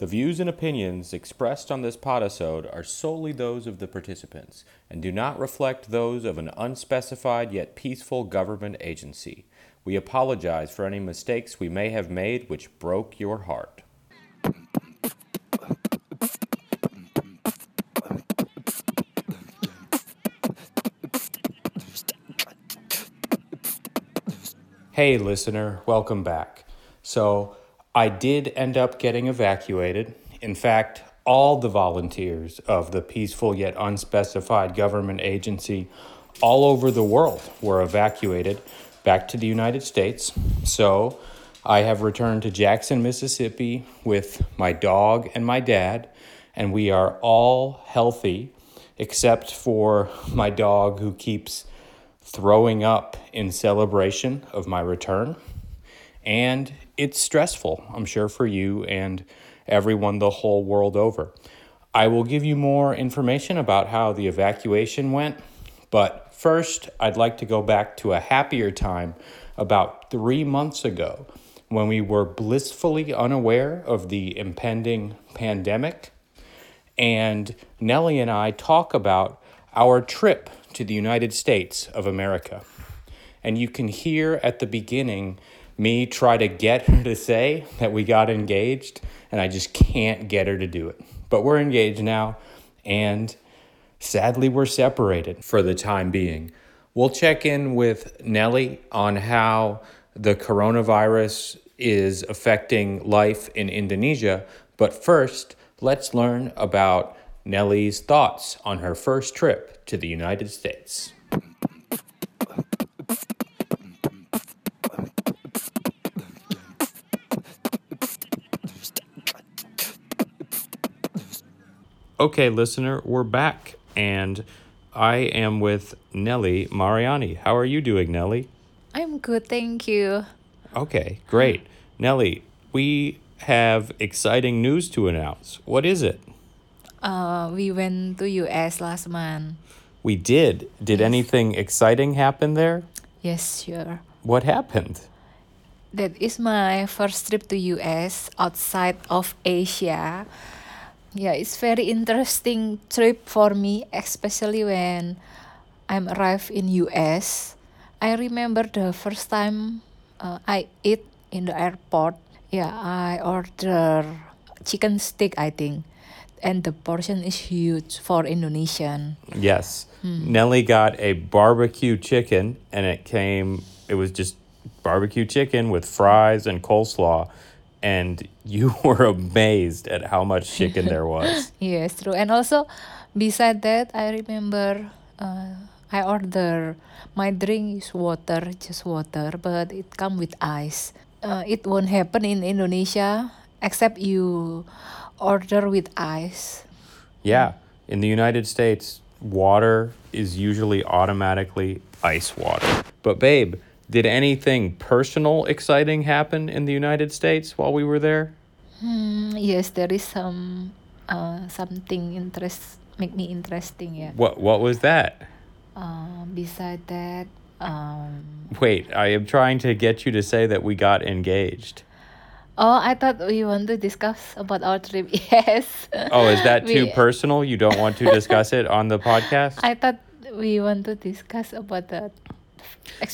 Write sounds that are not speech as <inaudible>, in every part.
The views and opinions expressed on this podisode are solely those of the participants and do not reflect those of an unspecified yet peaceful government agency. We apologize for any mistakes we may have made which broke your heart. Hey, listener, welcome back. So, I did end up getting evacuated. In fact, all the volunteers of the peaceful yet unspecified government agency all over the world were evacuated back to the United States. So, I have returned to Jackson, Mississippi with my dog and my dad, and we are all healthy except for my dog who keeps throwing up in celebration of my return. And it's stressful, I'm sure, for you and everyone the whole world over. I will give you more information about how the evacuation went, but first, I'd like to go back to a happier time about three months ago when we were blissfully unaware of the impending pandemic. And Nellie and I talk about our trip to the United States of America. And you can hear at the beginning me try to get her to say that we got engaged, and I just can't get her to do it. But we're engaged now, and sadly, we're separated for the time being. We'll check in with Nellie on how the coronavirus is affecting life in Indonesia. But first, let's learn about Nellie's thoughts on her first trip to the United States. Okay, listener, we're back, and I am with Nellie Mariani. How are you doing, Nellie? I'm good, thank you. Okay, great. Nellie, we have exciting news to announce. What is it? Uh, we went to US last month. We did. Did anything exciting happen there? Yes, sure. What happened? That is my first trip to US outside of Asia. Yeah, it's very interesting trip for me, especially when I'm arrived in US. I remember the first time uh, I eat in the airport. Yeah, I order chicken stick, I think, and the portion is huge for Indonesian. Yes. Nellie got a barbecue chicken, and it came, it was just barbecue chicken with fries and coleslaw. And you <laughs> were amazed at how much chicken <laughs> there was. Yes, true. And also, beside that, I remember uh, I order my drink is water, just water, but it come with ice. Uh, it won't happen in Indonesia except you order with ice. Yeah. In the United States, water is usually automatically ice water. But, babe, did anything personal exciting happen in the United States while we were there? Hmm, yes, there is some uh, something interest make me interesting. Yeah. What What was that? Uh, beside that, um, Wait, I am trying to get you to say that we got engaged. oh, I thought we want to discuss about our trip. <laughs> Yes. Oh, is that too We- personal? You don't want to <laughs> discuss it on the podcast? I thought we want to discuss about the.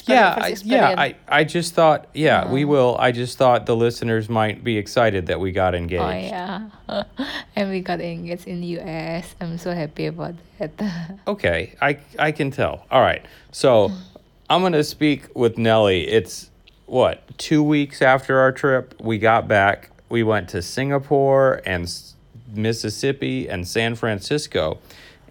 Yeah, I, yeah. I, I just thought, yeah, we will. I just thought the listeners might be excited that we got oh, engaged. Oh yeah, <laughs> and we got engaged in the US. I'm so happy about that. <laughs> Okay, I I can tell. All right, so <laughs> I'm gonna speak with Nellie. It's what two weeks after our trip. We got back. We went to Singapore and S- Mississippi and San Francisco,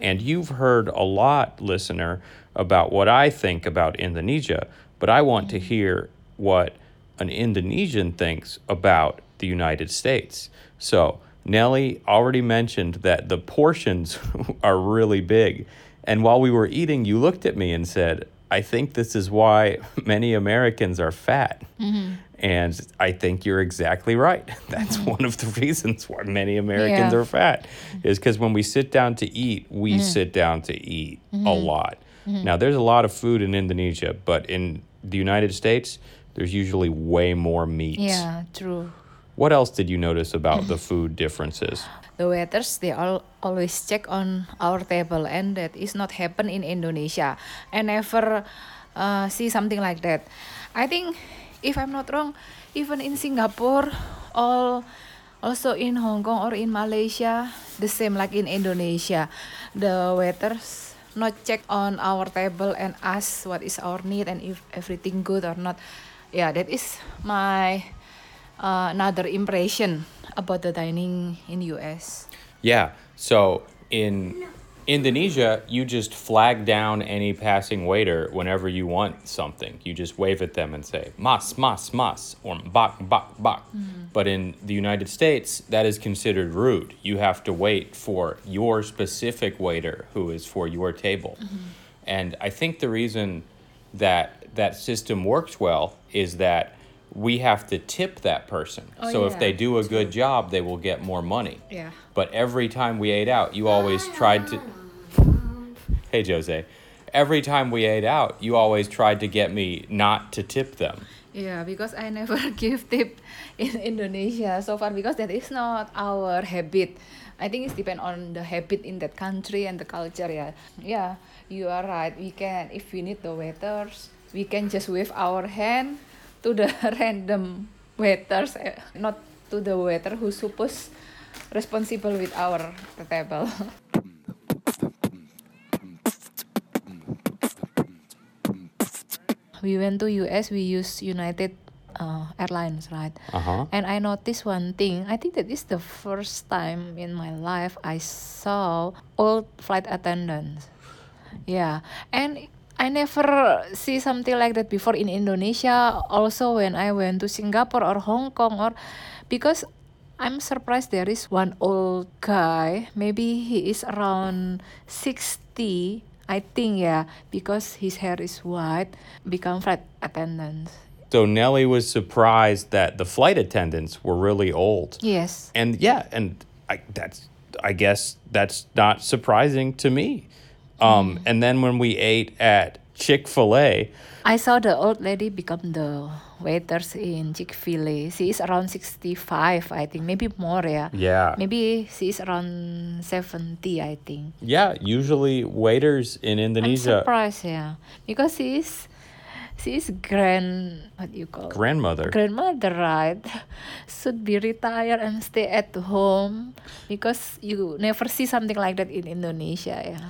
and you've heard a lot, listener, about what I think about Indonesia. But I want to hear what an Indonesian thinks about the United States. So Nellie already mentioned that the portions <laughs> are really big. And while we were eating, you looked at me and said, I think this is why <laughs> many Americans are fat. Mm-hmm. And I think you're exactly right. <laughs> That's mm-hmm. one of the reasons why many Americans Yeah. are fat, is because when we sit down to eat, we mm-hmm. sit down to eat a lot. Now, there's a lot of food in Indonesia, but in the United States, there's usually way more meat. yeah, true. What else did you notice about the food differences? The waiters they all always check on our table, and that is not happen in Indonesia. I never uh, see something like that. I think, if I'm not wrong, even in Singapore, all also in Hong Kong or in Malaysia, the same like in Indonesia, the waiters not check on our table and ask what is our need and if everything good or not. Yeah, that is my uh, another impression about the dining in US. Yeah. So in Indonesia, you just flag down any passing waiter whenever you want something. You just wave at them and say mas mas mas or bak bak bak. Mm-hmm. But in the United States, that is considered rude. You have to wait for your specific waiter who is for your table. Mm-hmm. And I think the reason that that system works well is that we have to tip that person. Oh, so if they do a good job, they will get more money. Yeah. But every time we ate out, you always ah. tried to. Hey, Jose. Every time we ate out, you always tried to get me not to tip them. Yeah, because I never <laughs> give tip in Indonesia so far because that is not our habit. I think it's depend on the habit in that country and the culture. Yeah, yeah, you are right. We can if we need the waiters, we can just wave our hand to the <laughs> random waiters, eh, not to the waiter who supposed responsible with our table. <laughs> we went to US, we use United uh, Airlines, right? Uh huh. And I noticed one thing. I think that is the first time in my life I saw old flight attendants. Yeah, and I never see something like that before in Indonesia. Also, when I went to Singapore or Hong Kong, or because I'm surprised there is one old guy. Maybe he is around sixty. I think yeah, because his hair is white, become flight attendant. So Nellie was surprised that the flight attendants were really old. Yes. And yeah, and I, that's I guess that's not surprising to me. Um, and then when we ate at Chick-fil-A, I saw the old lady become the waiters in Chick-fil-A. She is around 65, I think, maybe more, yeah. yeah, Maybe she is around 70, I think. yeah, usually waiters in I'm Indonesia, surprised, yeah. Because she is, she is grand, what you call grandmother. grandmother, right? <laughs> Should be retired and stay at home because you never see something like that in Indonesia, yeah.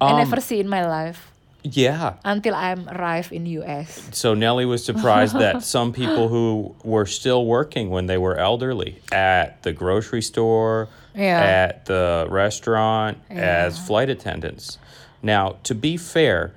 I Um, never see in my life yeah. until I'm arrived in US. So Nellie was surprised that <laughs> some people who were still working when they were elderly at the grocery store, Yeah. at the restaurant, as flight attendants. Now, to be fair,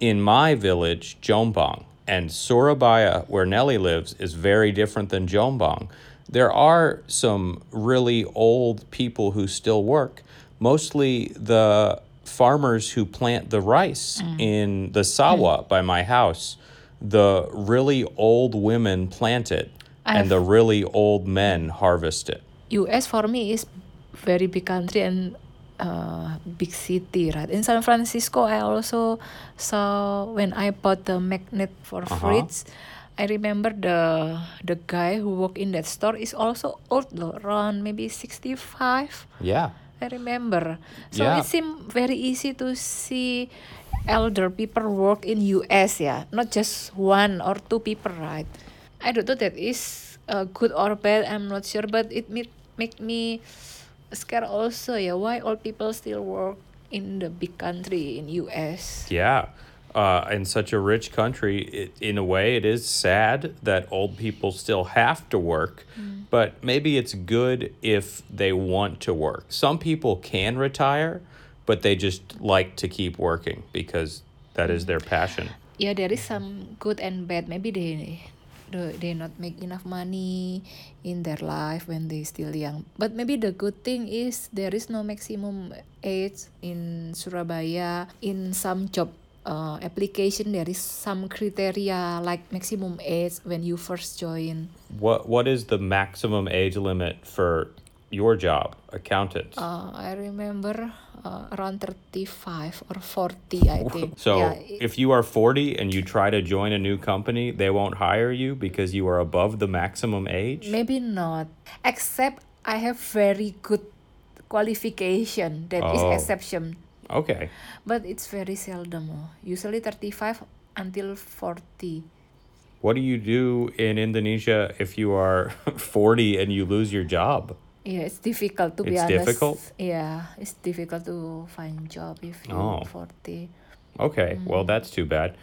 in my village, Jombang, and Surabaya, where Nellie lives, is very different than Jombang. There are some really old people who still work, mostly the farmers who plant the rice in the sawah by my house. The really old women plant it, and the really old men harvest it. US for me is very big country and uh, big city, right? In San Francisco, I also saw when I bought the magnet for Uh-huh. fridge. I remember the the guy who work in that store is also old, though, around maybe sixty five. Yeah. I remember. So Yeah. it seemed very easy to see elder people work in US, yeah, not just one or two people, right? I don't know that is uh, good or bad. I'm not sure, but it make make me scared also. Yeah, why old people still work in the big country in US? Yeah. Uh, in such a rich country, it, in a way, it is sad that old people still have to work, but maybe it's good if they want to work. Some people can retire, but they just like to keep working because that is their passion. yeah there is some good and bad maybe they they, they not make enough money in their life when they still young but maybe the good thing is there is no maximum age in surabaya in some job uh, application there is some criteria like maximum age when you first join What What is the maximum age limit for your job, accountant? Uh, I remember uh, around 35 or 40, I think. so yeah, it- if you are 40 and you try to join a new company, they won't hire you because you are above the maximum age? maybe not. Except I have very good qualification. That is Oh. exception. Okay. But it's very seldom. oh. Usually 35 until 40. What do you do in Indonesia if you are <laughs> 40 and you lose your job? Yeah, it's difficult to be honest. It's difficult? Yeah, it's difficult to find job if you Oh. 40. Okay, Mm. well, that's too bad.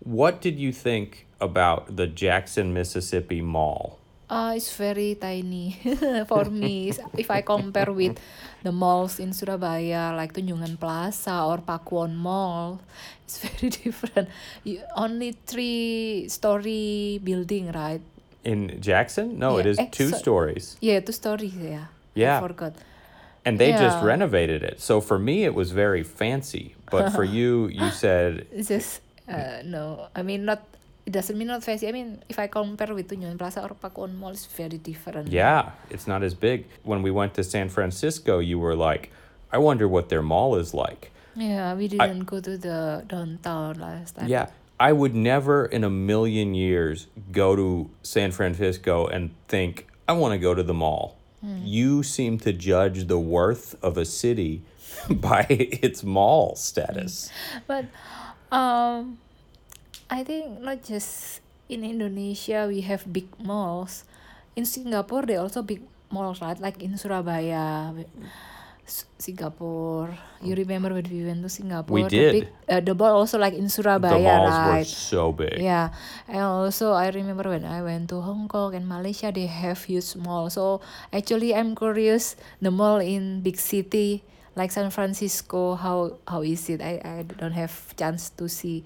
What did you think about the Jackson, Mississippi Mall? Uh, it's very tiny <laughs> for me. If I compare with the malls in Surabaya, like Tunjungan Plaza or Pakuwon Mall, it's <laughs> very different. You, only three story building, right? In Jackson? No, it Yeah, is eh, two so- stories. Yeah, two stories. Yeah. Yeah. I forgot. And they just renovated it. So for me, it was very fancy. But for <laughs> you, you said, just uh, no. I mean, not. It doesn't mean not fancy. I mean, if I compare with Tunjungan Plaza or Pakuwon Mall, it's very different. yeah, it's not as big. When we went to San Francisco, you were like, I wonder what their mall is like. Yeah, we didn't go to the downtown last time. Yeah. I would never in a million years go to San Francisco and think, I want to go to the mall. You seem to judge the worth of a city <laughs> by its mall status. But um, I think not just in Indonesia we have big malls. In Singapore they also big malls, right? Like in Surabaya, Singapore. You remember when we went to Singapore? We The did. big, uh, the mall also like in Surabaya, the malls were right? so big. Yeah, and also I remember when I went to Hong Kong and Malaysia, they have huge mall. So actually, I'm curious the mall in big city like San Francisco. How how is it? I, I don't have chance to see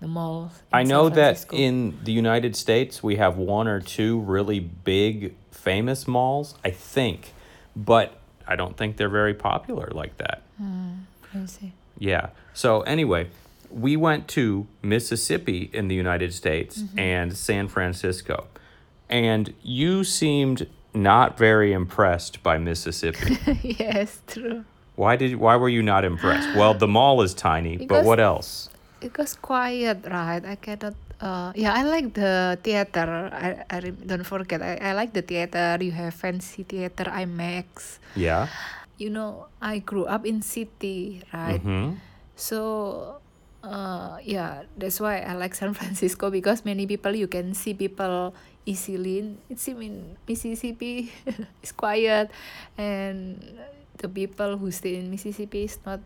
the mall. I know that in the United States we have one or two really big famous malls, I think, but I don't think they're very popular like that. Hmm, I see. Yeah. So anyway, we went to Mississippi in the United States mm-hmm. and San Francisco. And you seemed not very impressed by Mississippi. <laughs> yes, true. Why did why were you not impressed? Well, the mall is tiny, but what else? It was quiet, right? I cannot. Uh, yeah, I like the theater. I, I don't forget. I, I like the theater. You have fancy theater, IMAX. Yeah. You know, I grew up in city, right? Mhm. So, uh, yeah, that's why I like San <laughs> Francisco because many people you can see people easily. In, it seems in Mississippi it's quiet, and the people who stay in Mississippi is not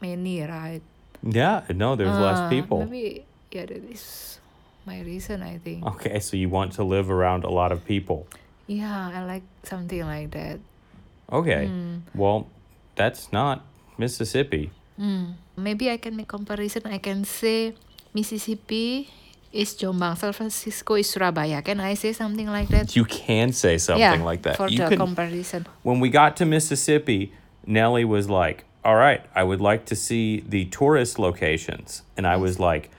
many, right? Yeah, no, there's less Ah, people. Maybe yeah, that is my reason. I think. Okay, so you want to live around a lot of people. Yeah, I like something like that. Okay. Mm. Well, that's not Mississippi. Mm. Maybe I can make comparison. I can say Mississippi is Jombang, San Francisco is Surabaya. Can I say something like that? You can say something yeah, like that. for you the can comparison. when we got to Mississippi, Nellie was like, "All right, I would like to see the tourist locations," and I was like,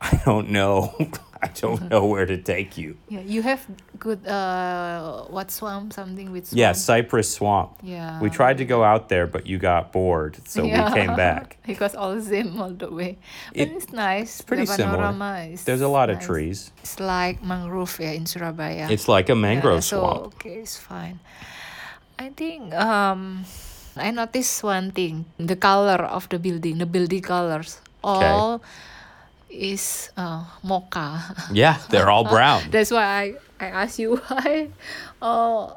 "I don't know, <laughs> I don't know where to take you." Yeah, you have good uh what swamp something with swamp. Yeah, Cypress Swamp. Yeah. We tried to go out there, but you got bored, so we came back. <laughs> because all same all the way. But It- it's nice. pretty the similar. panorama is There's a lot of trees. It's like mangrove yeah, in Surabaya. It's like a mangrove yeah, so, swamp. Okay, it's fine. I think um I noticed one thing. The color of the building, the building colors. All is uh, mocha. Yeah, they're all brown. <laughs> That's why I, I asked you <laughs> why. Uh,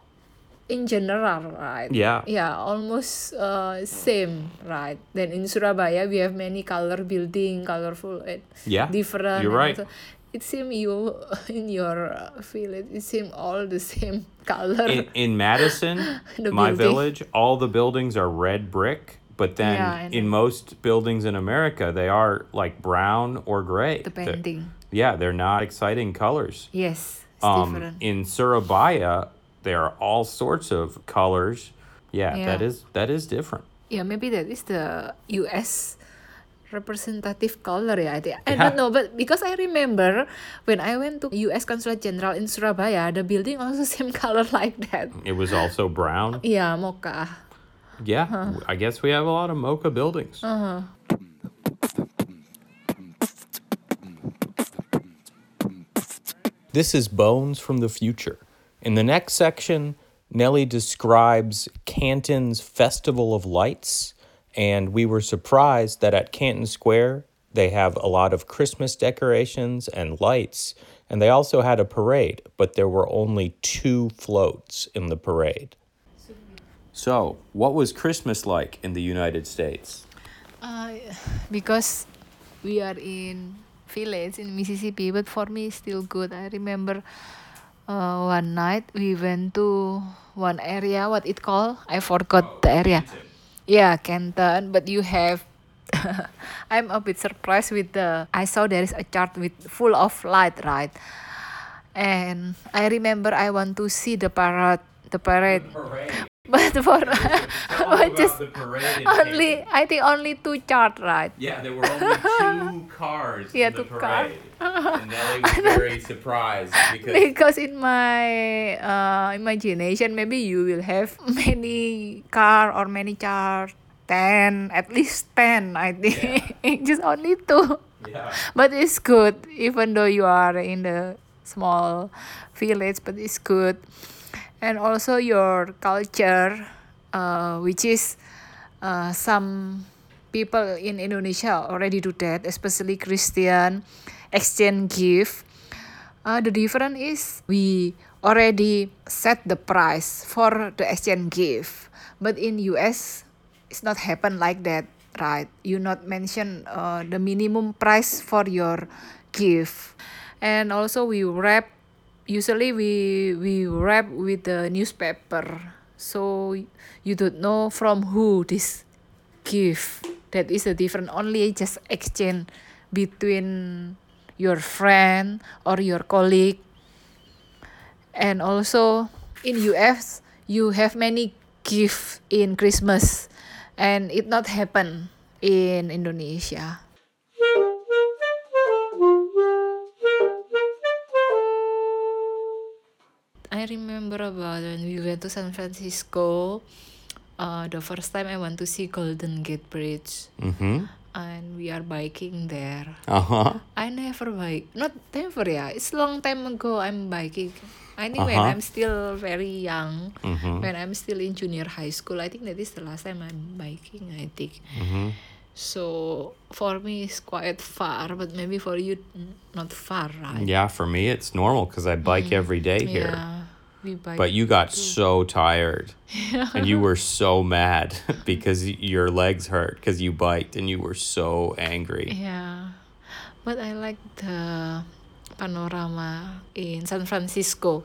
in general, right? Yeah. Yeah, almost uh, same, right? Then in Surabaya, we have many color building, colorful, and Yeah, different. you're right. also- it seems you <laughs> in your uh, village, it seems all the same color. in, in Madison, my building. village, all the buildings are red brick, but then Yeah, in most buildings in America, they are like brown or gray. the They're- yeah, they're not exciting colors. Yes, it's Um, different. in Surabaya, there are all sorts of colors. Yeah, that Yeah. is that is different. Yeah, maybe that is the U.S. representative color yeah, I think. I don't know, but because I remember when I went to US Consulate General in Surabaya, the building also <laughs> same color like that. It was also brown. Yeah, mocha. Yeah, I guess we have a lot of mocha buildings. Uh-huh. This is Bones from the Future. In the next section, Nellie describes Canton's Festival of Lights, and we were surprised that at Canton Square they have a lot of Christmas decorations and lights, and they also had a parade, but there were only two floats in the parade. So, what was Christmas like in the United States? Uh, because we are in village in Mississippi, but for me it's still good. I remember uh, one night we went to one area. What it called? I forgot the area. Yeah, Canton. But you have. <laughs> I'm a bit surprised with the. I saw there is a chart with full of light, right? And I remember I want to see the parade. The parade. <laughs> But for <laughs> just only I think only two chart, right? Yeah, there were only two <laughs> cars Yeah, in the two cars. parade. and Nellie was very surprised because because in my uh, imagination maybe you will have many car or many chart 10 at least 10 i think just only two yeah, but it's good even though you are in the small village but it's good and also your culture uh, which is uh, some people in indonesia already do that especially christian exchange gift. Uh, the difference is we already set the price for the exchange gift but in us it's not happen like that right? You not mention uh, the minimum price for your gift. And also we wrap usually we we wrap with the newspaper. So you don't know from who this gift that is a different only just exchange between your friend or your colleague. And also in US you have many gift in Christmas. And it not happen in Indonesia I remember about when we went to San Francisco uh, the first time I went to see Golden Gate Bridge mm-hmm. and we are biking there uh-huh. I never bike. Not never yeah. It's long time ago I'm biking. I think when Uh-huh. I'm still very young, Mhm. when I'm still in junior high school, I think that is the last time I'm biking. I think. Mm-hmm. So for me it's quite far, but maybe for you not far, right? Yeah, for me it's normal because I bike every day here. Yeah, we bike. But you got so tired <laughs> and you were so mad <laughs> because your legs hurt because you biked and you were so angry. Yeah, but I like the panorama in San Francisco.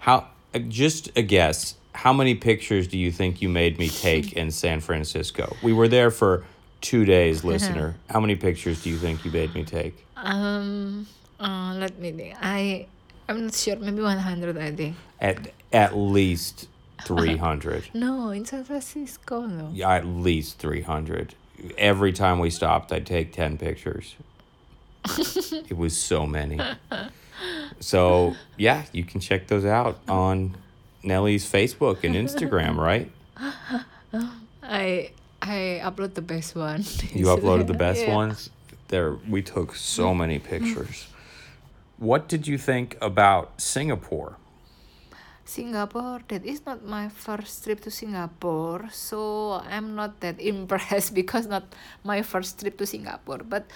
How uh, just a guess, how many pictures do you think you made me take <laughs> in San Francisco? We were there for 2 days, <laughs> listener. How many pictures do you think you made me take? Um, uh, let me think. I I'm not sure. Maybe one hundred. I think. At at least <laughs> 300. No, in San Francisco, no. Yeah, at least 300. Every time we stopped, I'd take 10 pictures. <laughs> it was so many. So, yeah, you can check those out on Nellie's Facebook and Instagram, right? I I upload the best one. You uploaded the <laughs> best Yeah. ones. There we took so many pictures. What did you think about Singapore? Singapore, that is not my first trip to Singapore, so I'm not that <laughs> impressed because not my first trip to Singapore. But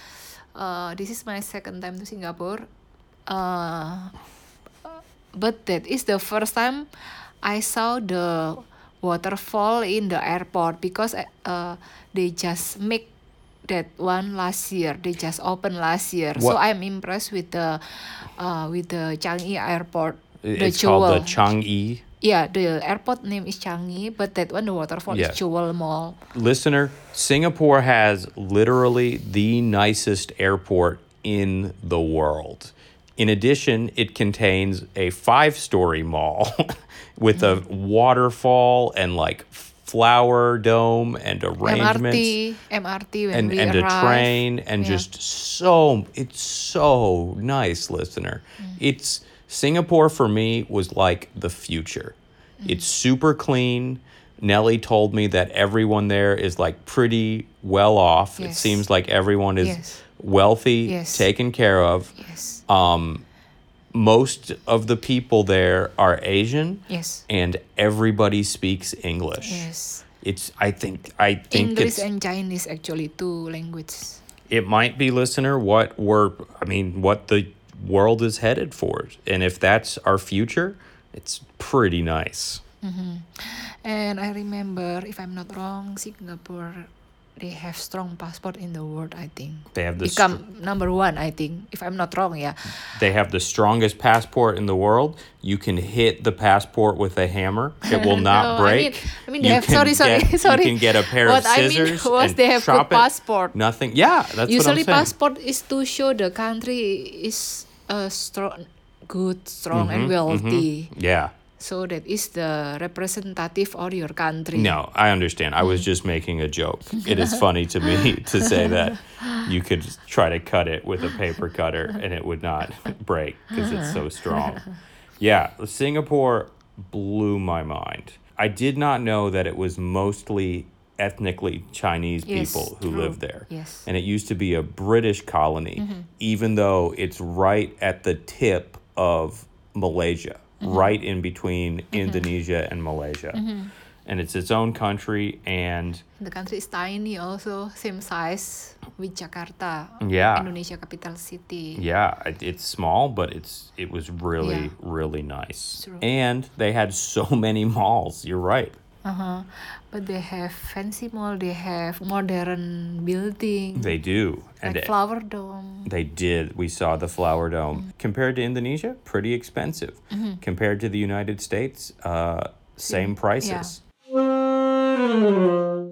uh, this is my second time to Singapore. Uh, but that is the first time I saw the waterfall in the airport because uh, they just make that one last year. They just opened last year, so I'm impressed with the uh, with the Changi Airport. the It's called the Changi. Yeah, the airport name is Changi, but that one the waterfall Yeah. is Jewel Mall. Listener, Singapore has literally the nicest airport in the world. In addition, it contains a five story mall <laughs> with a waterfall and like flower dome and arrangements MRT, MRT and and a train and Yeah. just so it's so nice listener Mm. it's singapore for me was like the future Mm. it's super clean nellie told me that everyone there is like pretty well off it seems like everyone is Yes. Wealthy Yes. taken care of Yes. Um, most of the people there are asian Yes. and everybody speaks english Yes. it's i think i think English it's and Chinese actually two languages. it might be listener what we're i mean what the world is headed for and if that's our future it's pretty nice And I remember, if I'm not wrong, Singapore they have strong passport in the world. I think they have the become number one. I think if I'm not wrong, yeah. they have the strongest passport in the world you can hit the passport with a hammer it will <laughs> not No, I break mean- I mean, they You have- sorry, sorry, get- sorry. you can get a pair What of I mean scissors <laughs> was and they have good it. passport. nothing yeah that's Usually what i'm saying passport is to show the country is uh, strong, good, strong, and Mm-hmm, wealthy. yeah So that is the representative of your country. No, I understand. I was just making a joke. It is <laughs> funny to me to say that you could try to cut it with a paper cutter and it would not break because it's so strong. Yeah, Singapore blew my mind. I did not know that it was mostly ethnically Chinese Yes, people who true. lived there. Yes. And it used to be a British colony, Mm-hmm. even though it's right at the tip of Malaysia, Mm-hmm. right in between Indonesia and Malaysia. And it's its own country. And The country is tiny also, same size with Jakarta, Yeah. Indonesia capital city. yeah, it- it's small, but it's it was really, Yeah. really nice. And they had so <laughs> many malls. You're right. Uh-huh. But they have fancy mall, they have modern building, They do. And like it- flower dome. They did. We saw the Flower Dome. Compared to Indonesia, pretty expensive. Compared to the United States, uh, same prices. Yeah.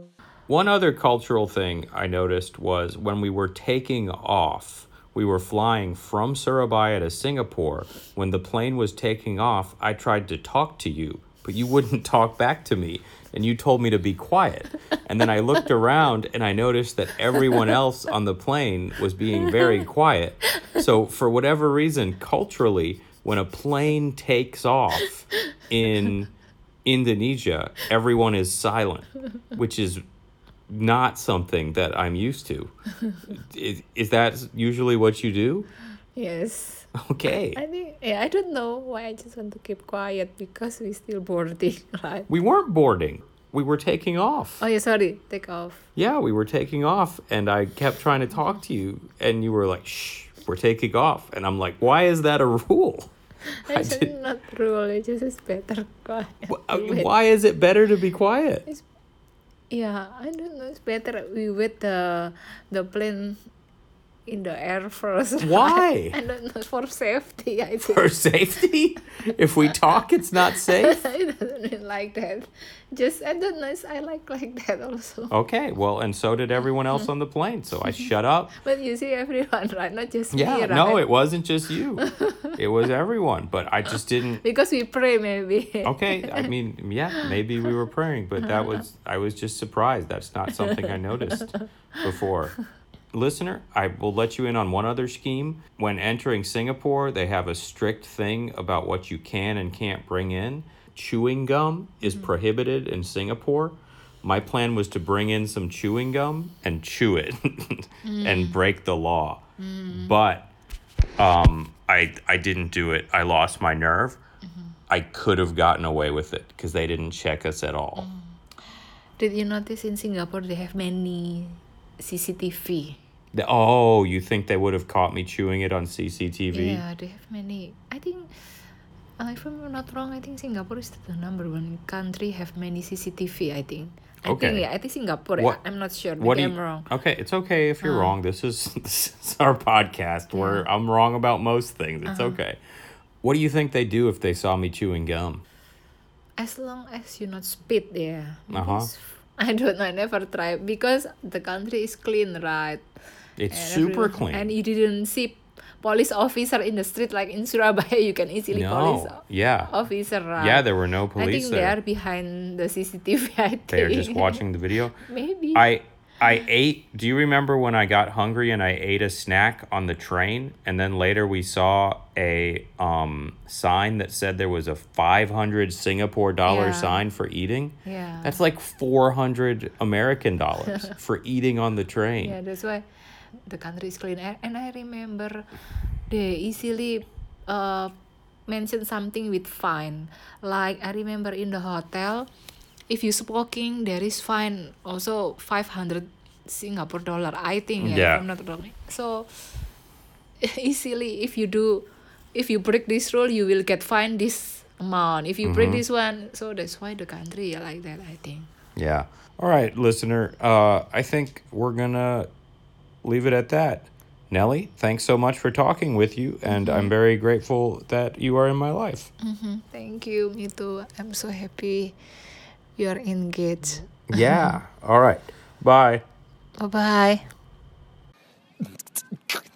One other cultural thing I noticed was when we were taking off, we were flying from Surabaya to Singapore. When the plane was taking off, I tried to talk to you, but you wouldn't <laughs> talk back to me. And you told me to be quiet. And then I looked around and I noticed that everyone else on the plane was being very quiet. So, for whatever reason, culturally, when a plane takes off in Indonesia, everyone is silent, which is not something that I'm used to. Is, is that usually what you do? Yes. <laughs> Okay. I think yeah, I don't know why I just want to keep quiet because we're still boarding, <laughs> right? We weren't boarding. We were taking off. Oh yeah, sorry, take off. Yeah, we were taking off and I kept trying to talk to you and you were like, "Shh, we're taking off." And I'm like, "Why is that a rule?" <laughs> It's did- not rule, it just is better quiet. Wh- uh, Why is it better to be quiet? It's... Yeah, I don't know. It's better we wait the the plane in the air first. <laughs> Why? I don't know for safety. I think. For safety? If we talk, it's not <laughs> safe? I don't like that. Just I don't know. I like like that also. Okay, well, and so did everyone else on the plane. So I shut up. <laughs> But you see everyone, right? Not just me, Yeah, right? no, it wasn't just you. It was everyone. But I just didn't. because we pray maybe. Okay, I mean, yeah, maybe we were praying, but that was, I was just surprised. That's not something I noticed before. Listener, I will let you in on one other scheme. When entering Singapore, they have a strict thing about what you can and can't bring in. Chewing gum is mm-hmm. prohibited in Singapore. My plan was to bring in some chewing gum and chew it <laughs> and mm. break the law. Mm. But um, I I didn't do it. I lost my nerve. Mm-hmm. I could have gotten away with it because they didn't check us at all. Mm. Did you notice in Singapore they have many CCTV? The- oh, you think they would have caught me chewing it on CCTV? Yeah, they have many. I think, uh, if I'm not wrong, I think Singapore is the number one country have many CCTV. I think. I Okay. think yeah, I think Singapore. What- I'm not sure. What Maybe do you, I'm wrong. Okay, it's okay if you're wrong. This is <laughs> this is our podcast where I'm wrong about most things. It's okay. What do you think they do if they saw me chewing gum? As long as you not spit, yeah. Uh-huh. <laughs> I don't know. I never try because the country is clean, right? It's And super everyone- clean. And you didn't see police officer in the street like in Surabaya. <laughs> You can easily police No. Yeah. officer, right? Yeah, there were no police. I police think they are behind the CCTV. I think They are just watching the video. <laughs> Maybe. I I ate. Do you remember when I got hungry and I ate a snack on the train, and then later we saw a um, sign that said there was a five hundred Singapore dollar Yeah. sign for eating. Yeah. That's like four hundred American dollars <laughs> for eating on the train. Yeah, that's why the country is clean. And I remember they easily uh, mentioned something with fine. Like I remember in the hotel, if you smoking, there is fine also 500 Singapore dollar. I think, yeah, Yeah. if I'm not wrong. So <laughs> easily, if you do, if you break this rule, you will get fined this amount. If you break mm-hmm. this one, so that's why the country like that. I think. Yeah. All right, listener. Uh, I think we're gonna leave it at that. Nellie, thanks so much for talking with you, and I'm mm-hmm. very grateful that you are in my life. Mm-hmm. Thank you. Me too. I'm so happy you're engaged. Yeah. All right. Bye. Bye bye. <laughs>